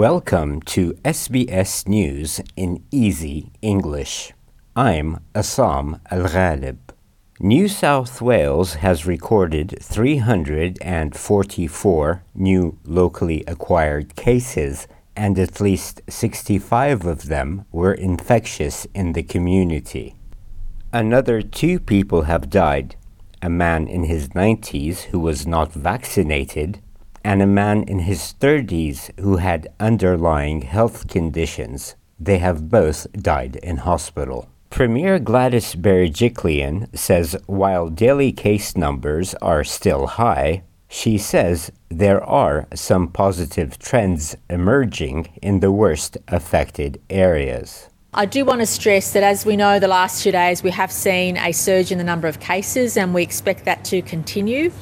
Welcome to SBS News in Easy English. I'm Essam Al Ghalib. New South Wales has recorded 344 new locally acquired cases, and at least 65 of them were infectious in the community. Another two people have died a man in his 90s who was not vaccinated and a man in his 30s who had underlying health conditions. They have both died in hospital. Premier Gladys Berejiklian says while daily case numbers are still high, she says there are some positive trends emerging in the worst affected areas. I do want to stress that as we know, the last two days we have seen a surge in the number of cases and we expect that to continue.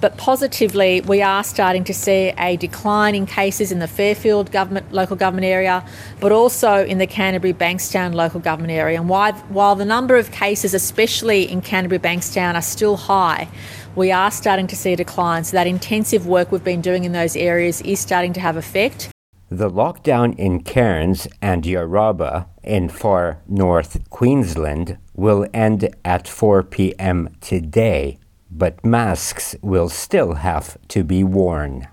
But positively, we are starting to see a decline in cases in the Fairfield government, local government area, but also in the Canterbury Bankstown local government area. And while, while the number of cases, especially in Canterbury Bankstown, are still high, we are starting to see a decline. So that intensive work we've been doing in those areas is starting to have effect. The lockdown in Cairns and Yarrabah in far north Queensland will end at 4 p.m. today but masks will still have to be worn.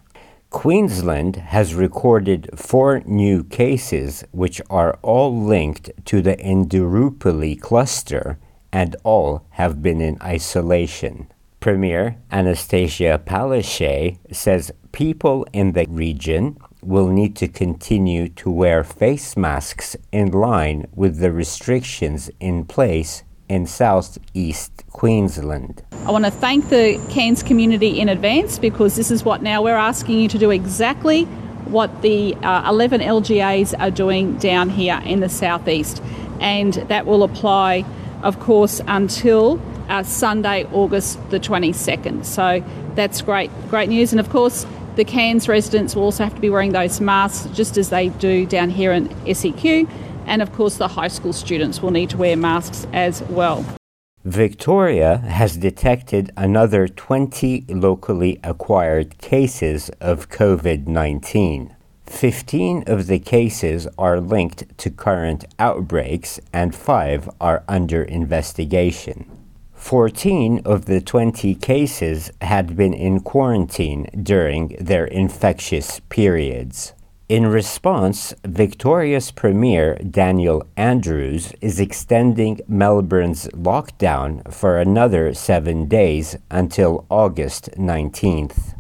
Queensland has recorded four new cases, which are all linked to the Indooroopilly cluster, and all have been in isolation. Premier Anastasia Palaszczuk says people in the region will need to continue to wear face masks in line with the restrictions in place in southeast Queensland. I want to thank the Cairns community in advance because this is what now we're asking you to do exactly what the uh, 11 LGAs are doing down here in the southeast, and that will apply, of course, until uh, Sunday, August the 22nd. So that's great, great news, and of course. The Cairns residents will also have to be wearing those masks just as they do down here in SEQ and of course, the high school students will need to wear masks as well. Victoria has detected another 20 locally acquired cases of COVID 19. 15 of the cases are linked to current outbreaks and 5 are under investigation. 14 of the 20 cases had been in quarantine during their infectious periods. In response, Victoria's Premier Daniel Andrews is extending Melbourne's lockdown for another seven days until August 19th.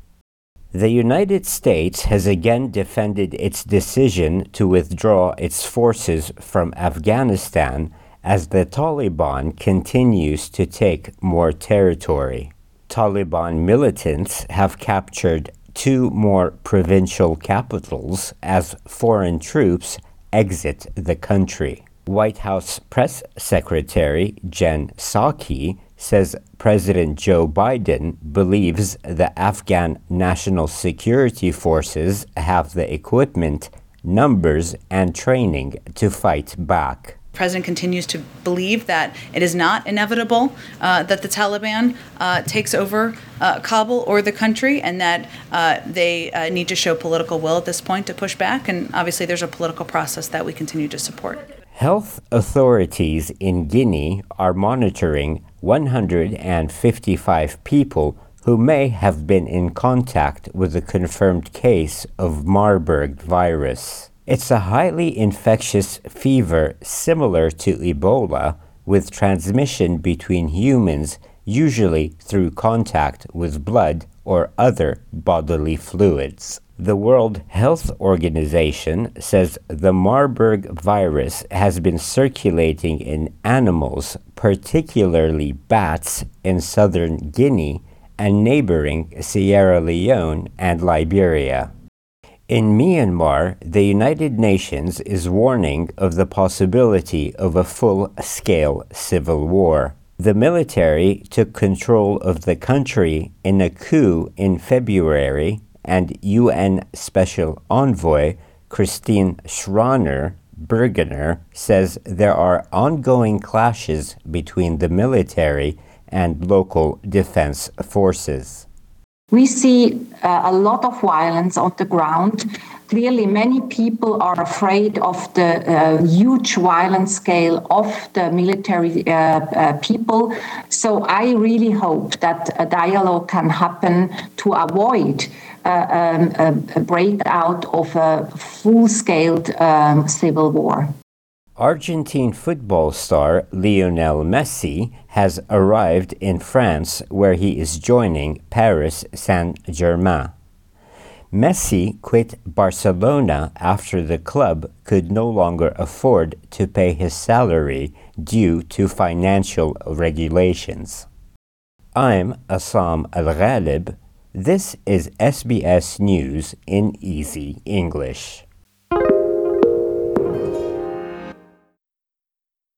The United States has again defended its decision to withdraw its forces from Afghanistan as the Taliban continues to take more territory. Taliban militants have captured two more provincial capitals as foreign troops exit the country. White House Press Secretary Jen Psaki says President Joe Biden believes the Afghan National Security Forces have the equipment, numbers, and training to fight back. President continues to believe that it is not inevitable uh, that the Taliban uh, takes over uh, Kabul or the country, and that uh, they uh, need to show political will at this point to push back. And obviously, there's a political process that we continue to support. Health authorities in Guinea are monitoring 155 people who may have been in contact with a confirmed case of Marburg virus. It's a highly infectious fever similar to Ebola, with transmission between humans, usually through contact with blood or other bodily fluids. The World Health Organization says the Marburg virus has been circulating in animals, particularly bats, in southern Guinea and neighboring Sierra Leone and Liberia. In Myanmar, the United Nations is warning of the possibility of a full scale civil war. The military took control of the country in a coup in February, and UN Special Envoy Christine Schraner Burgener says there are ongoing clashes between the military and local defense forces. We see uh, a lot of violence on the ground. clearly many people are afraid of the uh, huge violence scale of the military uh, uh, people. So I really hope that a dialogue can happen to avoid uh, um, a, breakout of a full-scale um, civil war. Argentine football star Lionel Messi has arrived in France where he is joining Paris Saint Germain. Messi quit Barcelona after the club could no longer afford to pay his salary due to financial regulations. I'm Essam Al Ghalib. This is SBS News in Easy English.